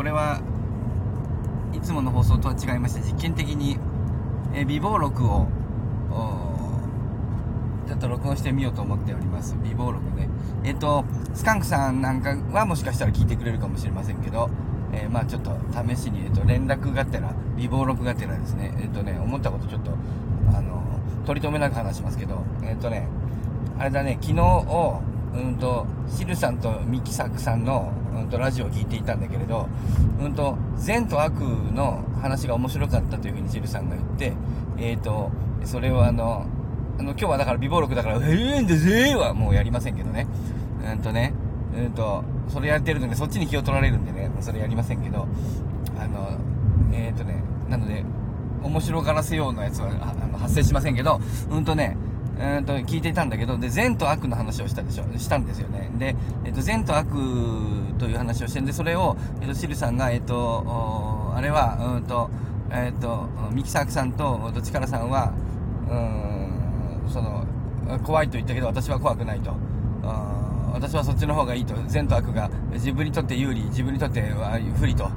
これはいつもの放送とは違いまして実験的に、えー、微暴録をちょっと録音してみようと思っております。微暴録ねえっ、とスカンクさんなんかはもしかしたら聞いてくれるかもしれませんけどえー、まあちょっと試しに、えっと、連絡がてら、微暴録がてらですね、えっとね、思ったことちょっと、あの、取り留めなく話しますけど、えっとね、あれだね、昨日を、うんと、シルさんとミキサクさんの、うんと、ラジオを聞いていたんだけれど、うんと、善と悪の話が面白かったというふうにシルさんが言って、えっ、ー、と、それをあの、あの、今日はだから微暴録だから、ええんでぜーはもうやりませんけどね。うんとね、うんと、それやってるので、そっちに気を取られるんでね、もうそれやりませんけど、あの、えっ、ー、とね、なので、面白がらせようなやつはあの発生しませんけど、うんとね、うんと聞いていたんだけど、で、善と悪の話をしたでしょ、したんですよね。で、えっ、と、善と悪という話をしてんで、それを、えっ、と、シルさんが、えっ、と、あれは、うんと、えっ、と、ミキサークさんと、チカラさんは、うん、その、怖いと言ったけど、私は怖くないと。私はそっちの方がいいと善と悪が自分にとって有利自分にとって不利と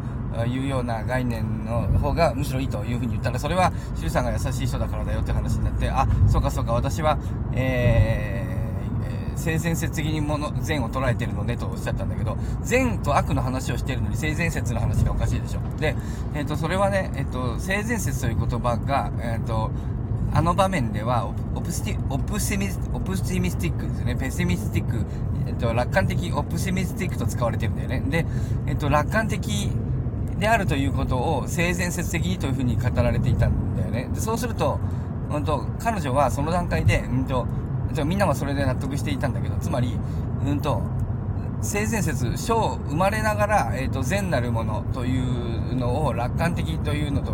いうような概念の方がむしろいいというふうに言ったらそれはシルさんが優しい人だからだよって話になってあそうかそうか私は、えー、性善説的にもの善を捉えてるのねとおっしゃったんだけど善と悪の話をしてるのに性善説の話がおかしいでしょで、えーと、それはね、えーと、性善説という言葉が、えーとあの場面ではオプスティオプシミオプシミスティックですね。ペシミスティック、えっと、楽観的、オプシミスティックと使われてるんだよね。で、えっと、楽観的であるということを性善説的にというふうに語られていたんだよね。でそうすると、うんと、彼女はその段階で、うんと、みんなはそれで納得していたんだけど、つまり、うんと、性善説、小生まれながら、えっ、ー、と、善なるものというのを楽観的というのと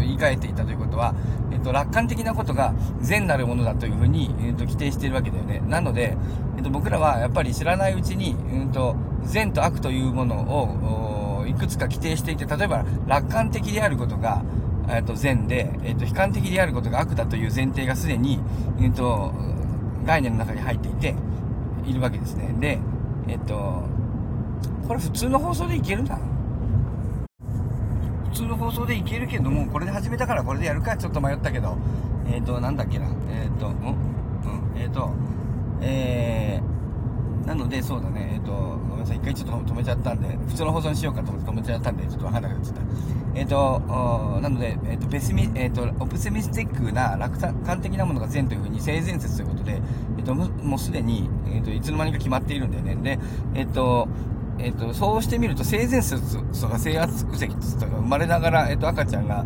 言い換えていたということは、えっ、ー、と、楽観的なことが善なるものだというふうに、えっ、ー、と、規定しているわけだよね。なので、えっ、と、僕らはやっぱり知らないうちに、うんと、善と悪というものを、いくつか規定していて、例えば、楽観的であることが、えっと、善で、えっと、悲観的であることが悪だという前提がすでに、えっと、概念の中に入っていて、いるわけですね。で、えっと、これ普通の放送でいけるな。普通の放送でいけるけども、これで始めたからこれでやるかちょっと迷ったけど、えっ、と、なんだっけな。えっ、と、うん、うん、えっ、と、えー、なので、そうだね、えっ、と、ごめんなさい、一回ちょっと止めちゃったんで、普通の放送にしようかと思って止めちゃったんで、ちょっとわかんなくなっちゃった。えっ、と、なので、えっ、と、ペシミ、えっ、と、オプセミスティックな楽観的なものが善というふうに性善説ということで、えっ、と、もうすでに、えっ、と、いつの間にか決まっているんだよね。で、えっ、と、えっ、と、そうしてみると、性善説とか性圧積とか生まれながら、えっ、と、赤ちゃんが、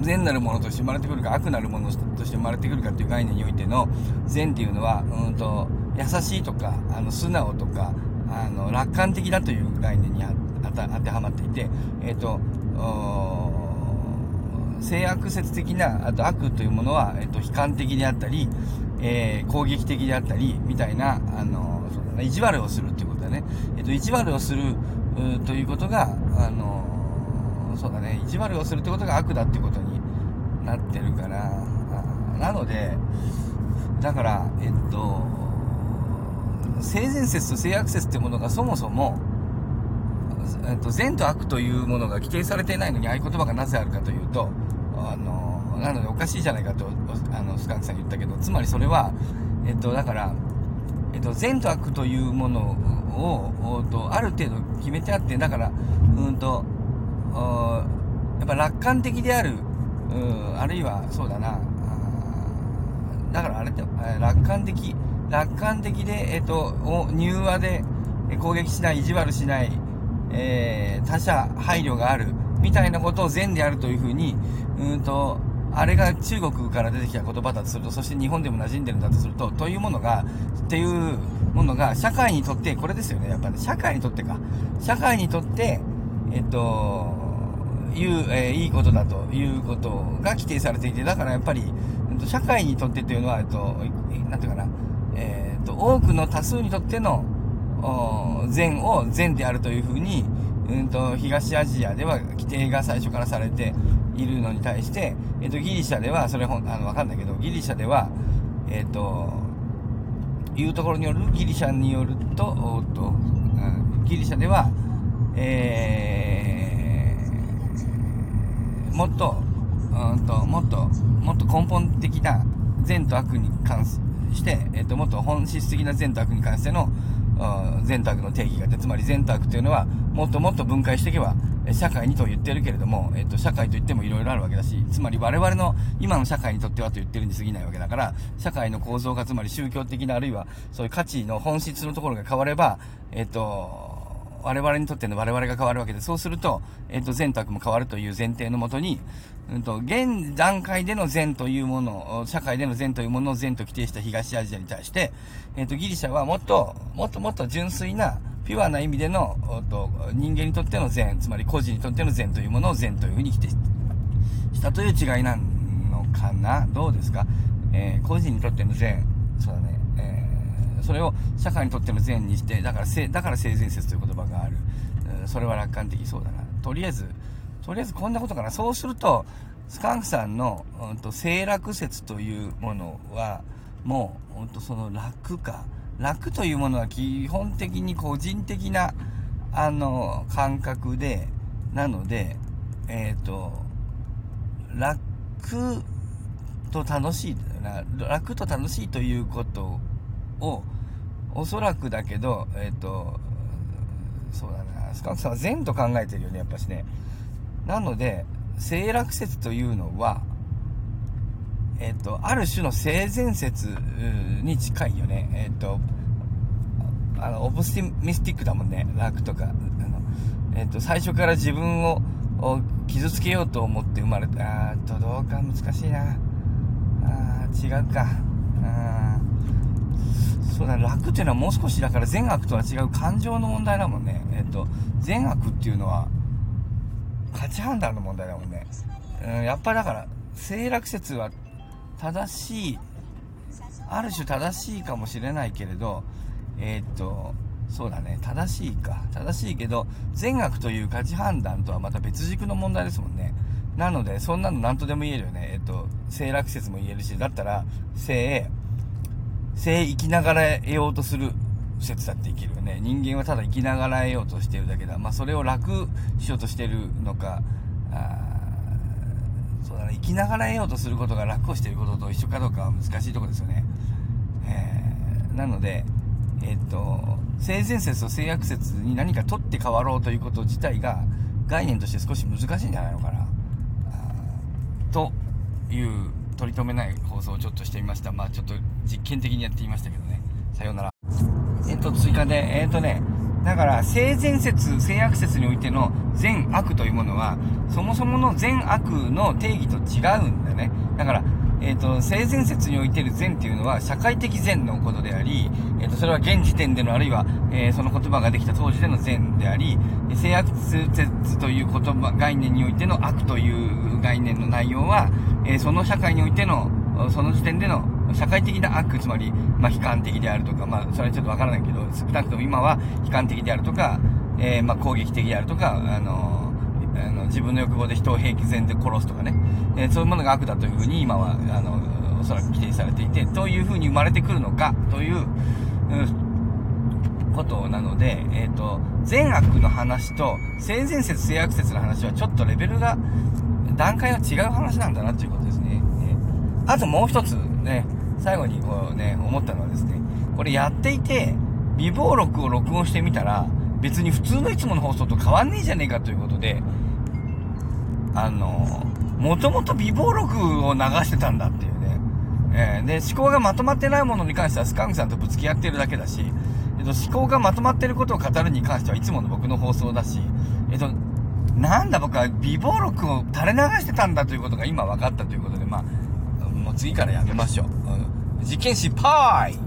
善なるものとして生まれてくるか、悪なるものとして生まれてくるかっていう概念においての善っていうのは、うんと、優しいとか、あの、素直とか、あの、楽観的だという概念に当てはまっていて、えっ、と、性悪説的な、あと悪というものは、えっ、と、悲観的であったり、えー、攻撃的であったり、みたいな、あの、そうだね、意地悪をするっていうことだね。えっ、と、意地悪をする、ということが、あの、そうだね、意地悪をするってことが悪だってことになってるから、なので、だから、えっと、性善説と性悪説ってものがそもそも、えっと、善と悪というものが規定されていないのに合言葉がなぜあるかというと、あの、なのでおかしいじゃないかと、あの、スカンクさん言ったけど、つまりそれは、えっと、だから、えっと、善と悪というものを、とある程度決めてあって、だから、うんと、やっぱ楽観的である、うんあるいは、そうだな、だからあれって、楽観的、楽観的で、えっと、柔和で攻撃しない、意地悪しない、えー、他者配慮がある、みたいなことを善であるというふうに、うんと、あれが中国から出てきた言葉だとすると、そして日本でも馴染んでるんだとすると、というものが、っていうものが、社会にとって、これですよね、やっぱり、ね、社会にとってか。社会にとって、えっと、いう、えー、いいことだということが規定されていて、だからやっぱり、社会にとってというのは、えっと、なんていうかな、と、多くの多数にとっての、善を善であるというふうに、うんと、東アジアでは規定が最初からされているのに対して、えっと、ギリシャでは、それほん、あの、わかんないけど、ギリシャでは、えっと、いうところによる、ギリシャによると、おっと、うんギリシャでは、えーもっと、うんと、もっと、もっと根本的な善と悪に関すして、えっと、もっと本質的な善と悪に関しての、善と悪の定義があって、つまり善と悪っていうのは、もっともっと分解していけば、社会にと言ってるけれども、えっと、社会といっても色々あるわけだし、つまり我々の今の社会にとってはと言ってるに過ぎないわけだから、社会の構造がつまり宗教的なあるいはそういう価値の本質のところが変われば、えっと、我々にとっての我々が変わるわけで、そうすると、えっ、と、善悪も変わるという前提のもとに、うんと、現段階での善というもの、社会での善というものを善と規定した東アジアに対して、えっ、と、ギリシャはもっと、もっともっと純粋な、ピュアな意味での、と人間にとっての善、つまり個人にとっての善というものを善というふうに規定したという違いなのかな？どうですか？えー、個人にとっての善、そうだね、えー、それを社会にとっての善にして、だから、だから性善説という言葉がある。それは楽観的そうだな。とりあえず、とりあえずこんなことかな。そうすると、スカンクさんの、うんと、性楽説というものは、もう、ほんとその楽か。楽というものは基本的に個人的な、あの、感覚で、なので、えっ、ー、と、楽と楽しい、楽と楽しいということを、おそらくだけど、えっ、ー、と、そうだな、スカンクさんは善と考えてるよね、やっぱしね。なので、性楽説というのは、えっ、と、ある種の性善説に近いよね。えっ、と、あの、オプティミスティックだもんね、楽とか。あの、えっ、と、最初から自分を傷つけようと思って生まれた。あーと、どうか難しいな。あー、違うか。あそうだ、楽っていうのはもう少しだから善悪とは違う感情の問題だもんね。えっ、と、善悪っていうのは、価値判断の問題だもんね。うん、やっぱだから、性楽説は正しい、ある種正しいかもしれないけれど、え、っと、そうだね、正しいか。正しいけど、善悪という価値判断とはまた別軸の問題ですもんね。なので、そんなの何とでも言えるよね。えっと、性楽説も言えるし、だったら、性、性生きながら得ようとする説だって生きるよね。人間はただ生きながら得ようとしてるだけだ。まあ、それを楽しようとしてるのか、あそうだね、生きながら得ようとすることが楽をしてることと一緒かどうかは難しいとこですよね。えー、なので、えっ、と、性善説と性悪説に何か取って変わろうということ自体が概念として少し難しいんじゃないのかな。という取り留めない放送をちょっとしてみました。まあちょっと実験的にやってみましたけどね。さようなら。えっ、と、追加で、えっ、とね、だから、性善説、性悪説においての善悪というものは、そもそもの善悪の定義と違うんだよね。だから、えっ、ー、と、性善説においてる善っていうのは、社会的善のことであり、えっ、ー、と、それは現時点での、あるいは、えー、その言葉ができた当時での善であり、性悪説という言葉、概念においての悪という概念の内容は、えその社会においての、その時点での社会的な悪、つまり、まあ、悲観的であるとか、まあ、それはちょっとわからないけど、少なくとも今は悲観的であるとか、えー、まあ、攻撃的であるとか、あのあの自分の欲望で人を平気前で殺すとかね、えー、そういうものが悪だというふうに今は、あの、おそらく規定されていて、どういうふうに生まれてくるのかという、ことなので、えっ、ー、と、善悪の話と性善説、性悪説の話はちょっとレベルが、段階が違う話なんだなということですね。えー、あともう一つね、最後にこうね、思ったのはですね、これやっていて、微暴録を録音してみたら、別に普通のいつもの放送と変わんねえじゃねえかということで、あの、もともと微暴録を流してたんだっていうね。えー、で、思考がまとまってないものに関してはスカンクさんとぶつけ合ってるだけだし、えっと、思考がまとまってることを語るに関してはいつもの僕の放送だし、えっと、なんだ僕は微暴録を垂れ流してたんだということが今分かったということで、まあ、もう次からやめましょう。うん、実験失敗